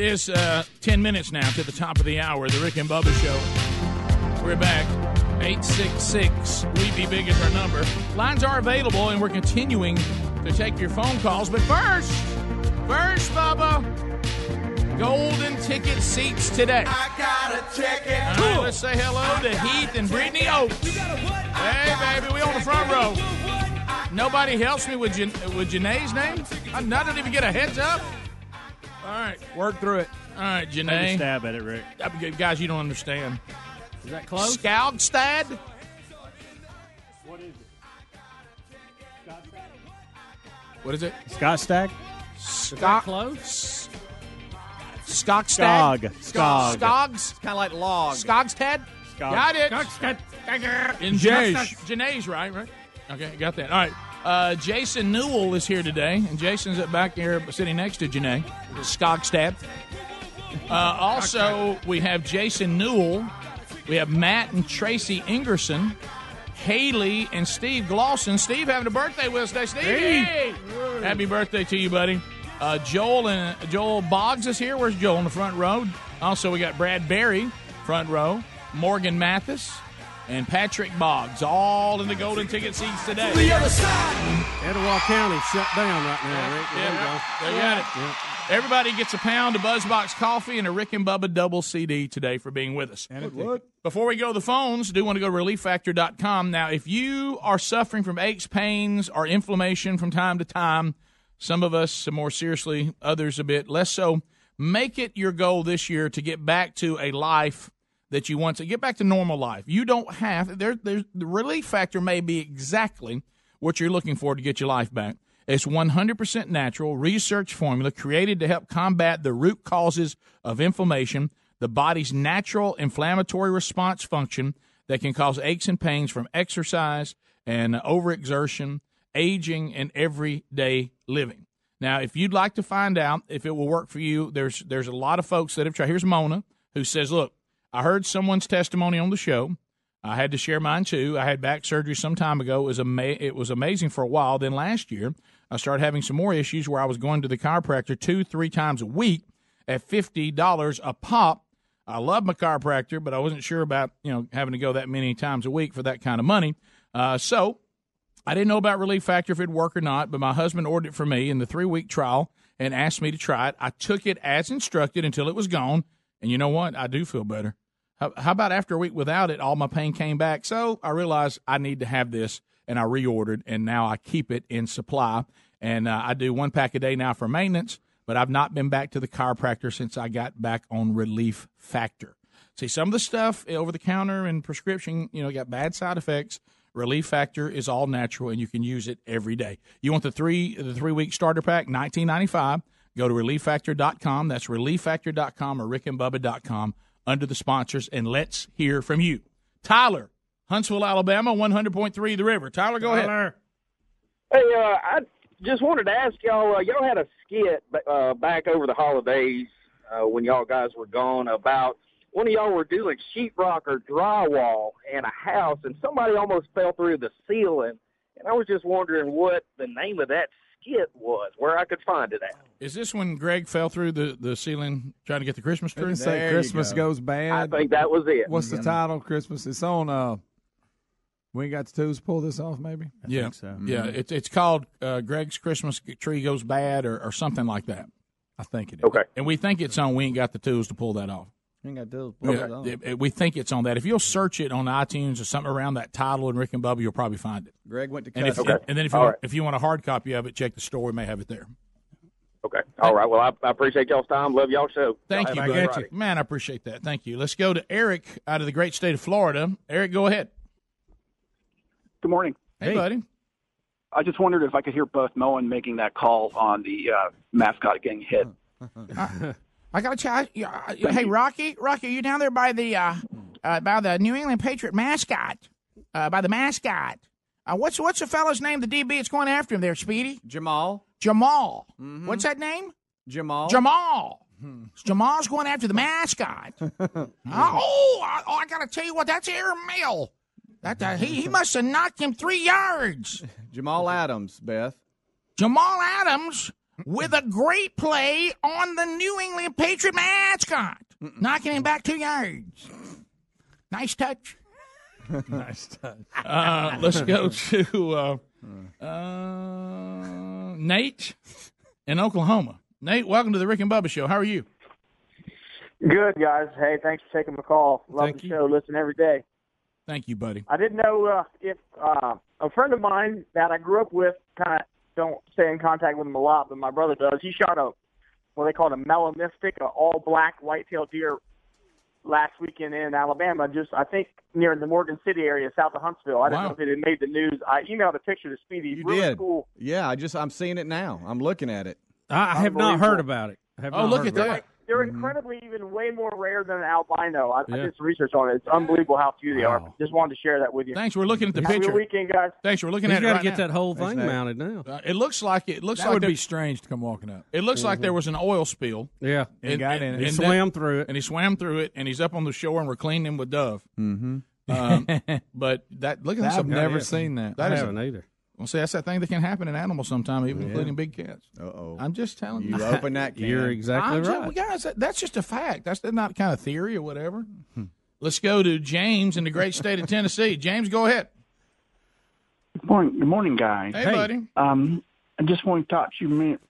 It is uh, 10 minutes now to the top of the hour, the Rick and Bubba Show. We're back. 866 We Be Big is our number. Lines are available, and we're continuing to take your phone calls. But first, first, Bubba, golden ticket seats today. I gotta check it. All right, let's say hello to Heath and Brittany Oaks. Hey, baby, we on the front row. Nobody helps me with Jan- with Janae's name. I, I didn't even get a heads up. All right, work through it. All right, Janae. stab at it, Rick. Guys, you don't understand. Is that close? Scoutstad? What is it? What is it? Scott Stack? Scott close? Skogstad? Skog. Skog. Skogs? Kind of like log. Skogstad? Skog. Got it. Skogstad. Janae's. Janae's right, right? Okay, got that. All right. Uh, Jason Newell is here today, and Jason's back here sitting next to Janae. Skogstad. Uh, also, we have Jason Newell. We have Matt and Tracy Ingerson. Haley and Steve Glosson. Steve having a birthday with us today. Steve, hey! happy birthday to you, buddy. Uh, Joel and Joel Boggs is here. Where's Joel in the front row? Also, we got Brad Berry, front row. Morgan Mathis and Patrick Boggs, all in the golden ticket seats today. Etowah County shut down right now, Rick. There you go. There you got it. Everybody gets a pound of Buzzbox coffee and a Rick and Bubba double CD today for being with us. Before we go to the phones, do want to go to relieffactor.com. Now, if you are suffering from aches, pains, or inflammation from time to time, some of us more seriously, others a bit less so, make it your goal this year to get back to a life that you want to get back to normal life. You don't have there. There's the relief factor may be exactly what you're looking for to get your life back. It's 100% natural, research formula created to help combat the root causes of inflammation, the body's natural inflammatory response function that can cause aches and pains from exercise and overexertion, aging, and everyday living. Now, if you'd like to find out if it will work for you, there's there's a lot of folks that have tried. Here's Mona who says, "Look, I heard someone's testimony on the show. I had to share mine too. I had back surgery some time ago. It was ama- it was amazing for a while. Then last year, I started having some more issues where I was going to the chiropractor two, three times a week at fifty dollars a pop. I love my chiropractor, but I wasn't sure about you know having to go that many times a week for that kind of money. Uh, so I didn't know about Relief Factor if it'd work or not, but my husband ordered it for me in the three week trial and asked me to try it. I took it as instructed until it was gone, and you know what? I do feel better. How, how about after a week without it, all my pain came back? So I realized I need to have this, and I reordered, and now I keep it in supply. And uh, I do one pack a day now for maintenance, but I've not been back to the chiropractor since I got back on Relief Factor. See, some of the stuff over the counter and prescription, you know, got bad side effects. Relief Factor is all natural, and you can use it every day. You want the three the three week starter pack, nineteen ninety five. Go to relieffactor.com. That's relieffactor.com or rickandbubba.com under the sponsors, and let's hear from you. Tyler, Huntsville, Alabama, 100.3 The River. Tyler, go ahead. Hey, uh, I just wanted to ask y'all. Uh, y'all had a skit uh, back over the holidays uh, when y'all guys were gone about one of y'all were doing sheetrock or drywall in a house, and somebody almost fell through the ceiling. And I was just wondering what the name of that skit was, where I could find it at. Is this when Greg fell through the, the ceiling trying to get the Christmas tree? Didn't say Christmas goes bad. I think that was it. What's the title? Christmas. It's on. uh We ain't got the tools to pull this off. Maybe. yeah, yeah. It's it's called uh, Greg's Christmas tree goes bad or, or something like that. I think it is. Okay, and we think it's on. We ain't got the tools to pull that off. You ain't got to Yeah, it- it- we think it's on that. If you'll search it on iTunes or something around that title and Rick and Bubba, you'll probably find it. Greg went to And, if, custody. and then if you want, right. if you want a hard copy of it, check the store. We may have it there. Okay. All right. Well, I, I appreciate y'all's time. Love y'all show. Thank Y'all you, have buddy. Friday. man. I appreciate that. Thank you. Let's go to Eric out of the great state of Florida. Eric, go ahead. Good morning. Hey, buddy. I just wondered if I could hear Beth Moen making that call on the uh, mascot getting hit. I gotta tell you, uh, hey Rocky, Rocky, are you down there by the uh, uh, by the New England Patriot mascot? Uh, by the mascot. Uh, what's what's the fellow's name? The DB that's going after him there, Speedy. Jamal. Jamal. What's that name? Jamal. Jamal. Jamal's going after the mascot. oh, I, oh, I gotta tell you what, that's Aaron Mail. That uh, he he must have knocked him three yards. Jamal Adams, Beth. Jamal Adams with a great play on the New England Patriot mascot, knocking him back two yards. Nice touch. nice touch. Uh, let's go to uh, uh, Nate in Oklahoma. Nate, welcome to the Rick and Bubba Show. How are you? Good guys. Hey, thanks for taking my call. Love Thank the you. show. Listen every day. Thank you, buddy. I didn't know uh, if uh, a friend of mine that I grew up with kind of don't stay in contact with him a lot, but my brother does. He shot a what they call a melanistic, a all black white-tailed deer last weekend in Alabama. Just I think near the Morgan City area, south of Huntsville. I don't know if it had made the news. I emailed a picture to Speedy. You really did. cool. Yeah, I just I'm seeing it now. I'm looking at it. I have not heard about it. Have Oh, look at that. it. They're incredibly even way more rare than an albino. I, I did some research on it. It's unbelievable how few they are. Just wanted to share that with you. Thanks. We're looking at the Have a good picture. weekend, guys. Thanks. We're looking He's at it You gotta right get now. that whole thing mounted now. Uh, it looks like it looks That like would be strange to come walking up. It looks like there was an oil spill. Yeah. And got in it. He and swam through it. and he swam through it, and he's up on the shore, and we're cleaning him with Dove. Mm-hmm. Um, but that look at this. I've never seen that. That I haven't either. Well, see, that's that thing that can happen in animals sometimes, even Yeah. including big cats. Uh oh. I'm just telling you. You open that can. You're exactly I'm just- right. guys. That, that's just a fact. That's not kind of theory or whatever. Let's go to James in the great state of Tennessee. James, go ahead. Good morning, good morning, guys. Hey, buddy. Um, I just want to talk to you a minute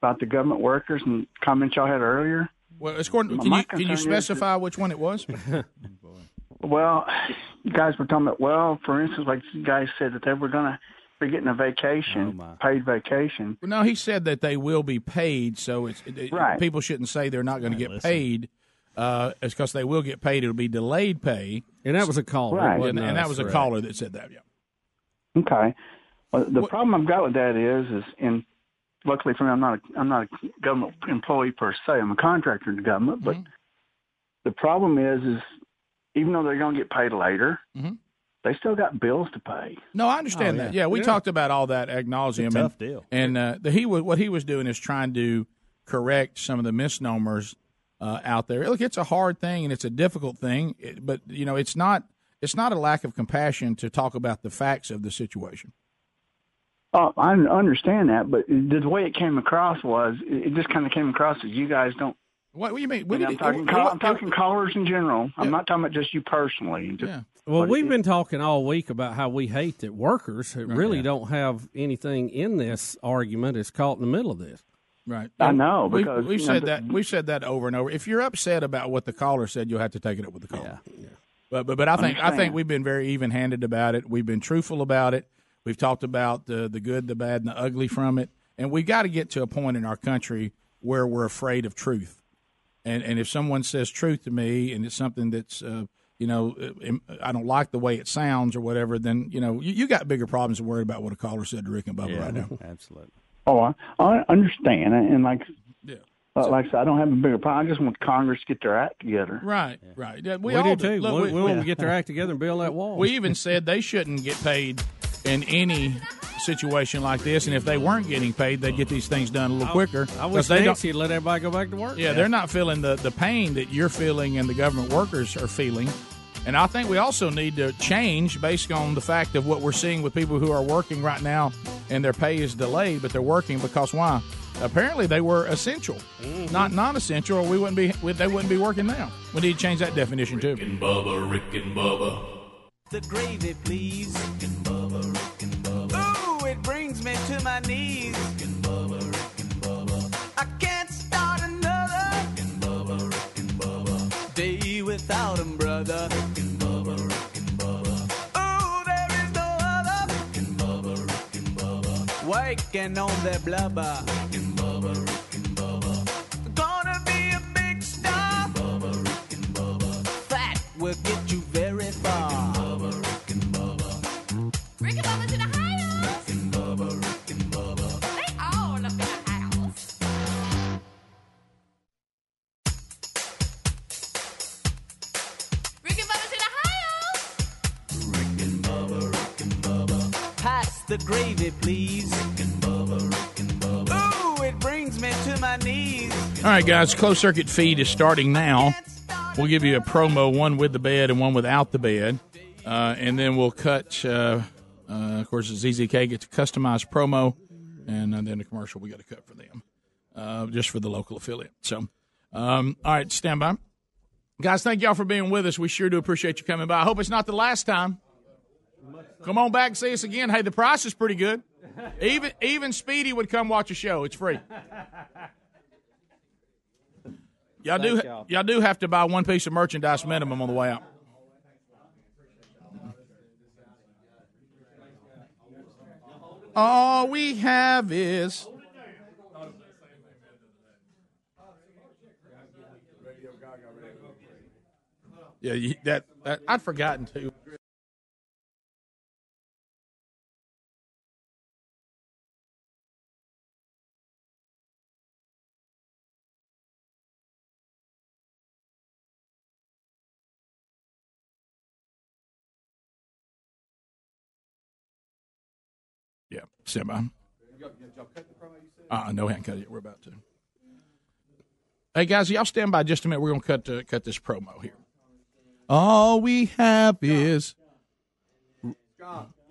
about the government workers and comments y'all had earlier. Well, it's according, can you can you specify which one it was? Well, you guys were talking about, well, for instance, like you guys said that they were going to be getting a vacation, paid vacation. Well, no, he said that they will be paid, so it's it, it- Right. people shouldn't say they're not going to get paid. Uh, it's because they will get paid. It'll be delayed pay, And that was a caller. Right. And, and that was a Right. caller that said that. Yeah. Okay. Well, the problem I've got with that is, is in luckily for me, I'm not a, I'm not a government employee per se. I'm a contractor in the government, but the problem is, is even though they're going to get paid later, Mhm. They still got bills to pay. No, I understand Oh, that. yeah. Yeah, we Yeah. talked about all that ad nauseum. Tough and, deal. And uh, the, he was what he was doing is trying to correct some of the misnomers uh, out there. Look, it's a hard thing and it's a difficult thing, but you know, it's not it's not a lack of compassion to talk about the facts of the situation. Oh, I understand that, but the way it came across was it it just kind of came across as you guys don't. What, what do you mean? What I'm, he- talking, what- I'm talking callers in general. I'm not talking about just you personally. Just, Well, we've been talking all week about how we hate that workers that really don't have anything in this argument is caught in the middle of this. Right. I know, We- because, we've you know, said the- that we've said that over and over. If you're upset about what the caller said, you'll have to take it up with the caller. Yeah. But but but I think I think we've been very even handed about it. We've been truthful about it. We've talked about the the good, the bad, and the ugly from it. And we've got to get to a point in our country where we're afraid of truth. And and if someone says truth to me, and it's something that's uh, you know uh, I don't like the way it sounds or whatever, then you know you, you got bigger problems than worried about what a caller said to Rick and Bubba right now. Absolutely. Oh, I, I understand, and like, Yeah. uh, like I said, I don't have a bigger problem. I just want Congress to get their act together. Right, right. Yeah, We, we, all do too. Look, we, we- we want we- to get their act together and build that wall. We even said they shouldn't get paid in any situation like this, and if they weren't getting paid, they'd get these things done a little quicker. I wish they don't. Nancy would let everybody go back to work. Yeah, they're not feeling the the pain that you're feeling and the government workers are feeling. And I think we also need to change based on the fact of what we're seeing with people who are working right now and their pay is delayed, but they're working because why? Apparently, they were essential, mm-hmm. not non-essential, or we wouldn't be they wouldn't be working now. We need to change that definition too. Bubba, Rick and Bubba. The gravy, please. Rick and Bubba, Rick and Bubba. Ooh, it brings me to my knees. Rick and Bubba, Rick and Bubba. I can't start another. Rick and Bubba, Rick and Bubba. Day without 'em, brother. Rick and Bubba, Rick and Bubba. Ooh, there is no other. Rick and Bubba, Rick and Bubba. On their blubber. Rick and Bubba, Rick and Bubba. Gonna be a big star. Rick and Bubba, Rick and Bubba. Fat will All right, guys, closed circuit feed is starting now. We'll give you a promo, one with the bed and one without the bed, uh, and then we'll cut. Uh, uh, of course, ZZK gets a customized promo, and uh, then the commercial we got to cut for them, uh, just for the local affiliate. So, um, all right, stand by, guys. Thank y'all for being with us. We sure do appreciate you coming by. I hope it's not the last time. Come on back and see us again. Hey, the price is pretty good. Even even Speedy would come watch a show. It's free. Y'all do y'all. y'all do have to buy one piece of merchandise minimum on the way out. All we have is yeah. You, that, that I'd forgotten to. By. Uh, no, we haven't cut it yet. We're about to. Hey guys, y'all stand by just a minute. We're gonna cut uh, cut this promo here. All we have is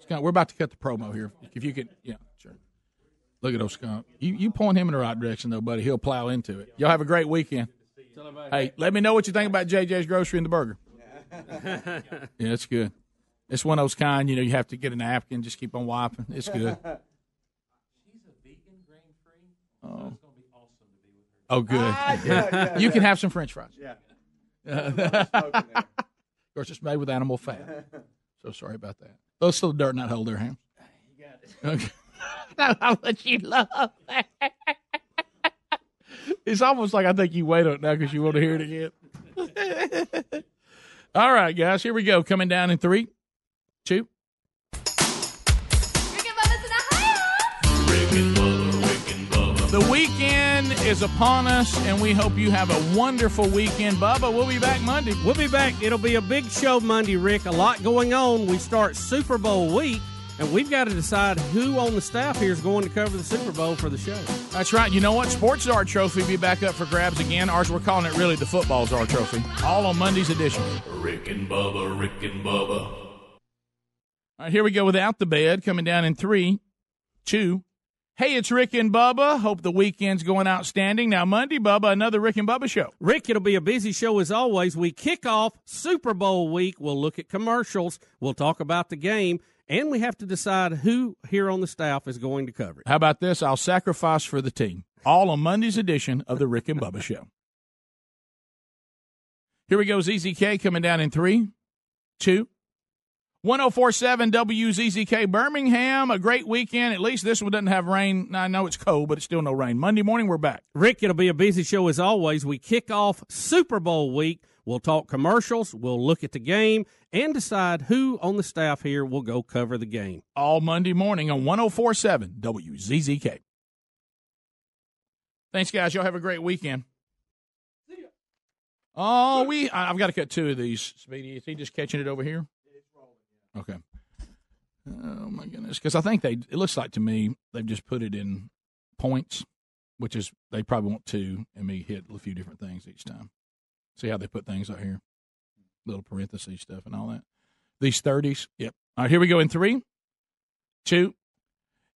Scott. We're about to cut the promo here. If you can, yeah, sure. Look at those Scott. You you point him in the right direction though, buddy. He'll plow into it. Y'all have a great weekend. Hey, let me know what you think about JJ's Grocery and the burger. Yeah, it's good. It's one of those kind, you know, you have to get a napkin, just keep on wiping. It's good. Oh. Oh, good. Ah, yeah, yeah, you can have some French fries. Yeah. of course, it's made with animal fat. So sorry about that. Those still dirt not hold their hands. You got it. Okay. How much you love that. It's almost like I think you wait on it now because you want to hear it again. All right, guys, here we go. Coming down in three, two. The weekend is upon us, and we hope you have a wonderful weekend. Bubba, we'll be back Monday. We'll be back. It'll be a big show Monday, Rick. A lot going on. We start Super Bowl week, and we've got to decide who on the staff here is going to cover the Super Bowl for the show. That's right. You know what? Sports Czar Trophy be back up for grabs again. Ours, we're calling it really the Football Czar Trophy. All on Monday's edition. Rick and Bubba, Rick and Bubba. All right, here we go without the bed. Coming down in three, two. Hey, it's Rick and Bubba. Hope the weekend's going outstanding. Now, Monday, Bubba, another Rick and Bubba show. Rick, it'll be a busy show as always. We kick off Super Bowl week. We'll look at commercials. We'll talk about the game, and we have to decide who here on the staff is going to cover it. How about this? I'll sacrifice for the team. All on Monday's edition of the Rick and Bubba show. Here we go. ZZK coming down in three, two. 1047 WZZK Birmingham. A great weekend. At least this one doesn't have rain. I know it's cold, but it's still no rain. Monday morning, we're back. Rick, it'll be a busy show as always. We kick off Super Bowl week. We'll talk commercials. We'll look at the game and decide who on the staff here will go cover the game. All Monday morning on 1047 WZZK. Thanks, guys. Y'all have a great weekend. Oh, we. I- I've got to cut two of these. Speedy, is he just catching it over here? Okay. Oh my goodness, because I think they. It looks like to me they've just put it in points, which is they probably want two, and me hit a few different things each time. See how they put things out here, little parentheses stuff and all that. These thirties. Yep. All right, here we go in three, two.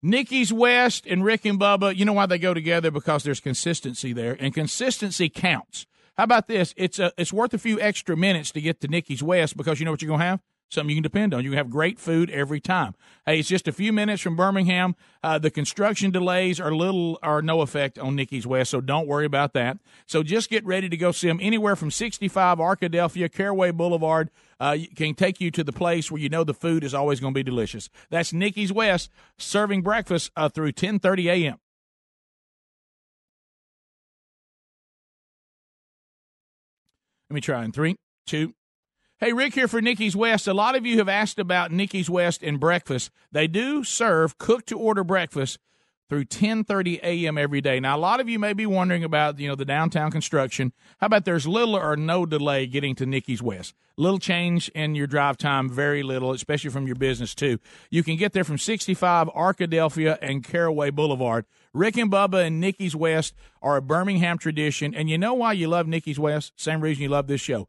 Nikki's West and Rick and Bubba, you know why they go together? Because there's consistency there, and consistency counts. How about this? It's a, it's worth a few extra minutes to get to Nikki's West because you know what you're gonna have something you can depend on. You can have great food every time. Hey, it's just a few minutes from Birmingham. Uh, the construction delays are little or no effect on Nikki's West, so don't worry about that. So just get ready to go see them anywhere from 65 Arkadelphia, Carraway Boulevard. Uh, can take you to the place where you know the food is always going to be delicious. That's Nikki's West, serving breakfast uh, through 10:30 a.m. Let me try in three, two. Hey, Rick here for Nikki's West. A lot of you have asked about Nikki's West and breakfast. They do serve cook to order breakfast through 10:30 a.m. every day. Now, a lot of you may be wondering about, you know, the downtown construction. How about there's little or no delay getting to Nikki's West? Little change in your drive time, very little, especially from your business too. You can get there from 65 Arkadelphia and Carraway Boulevard. Rick and Bubba and Nikki's West are a Birmingham tradition, and you know why you love Nikki's West? Same reason you love this show.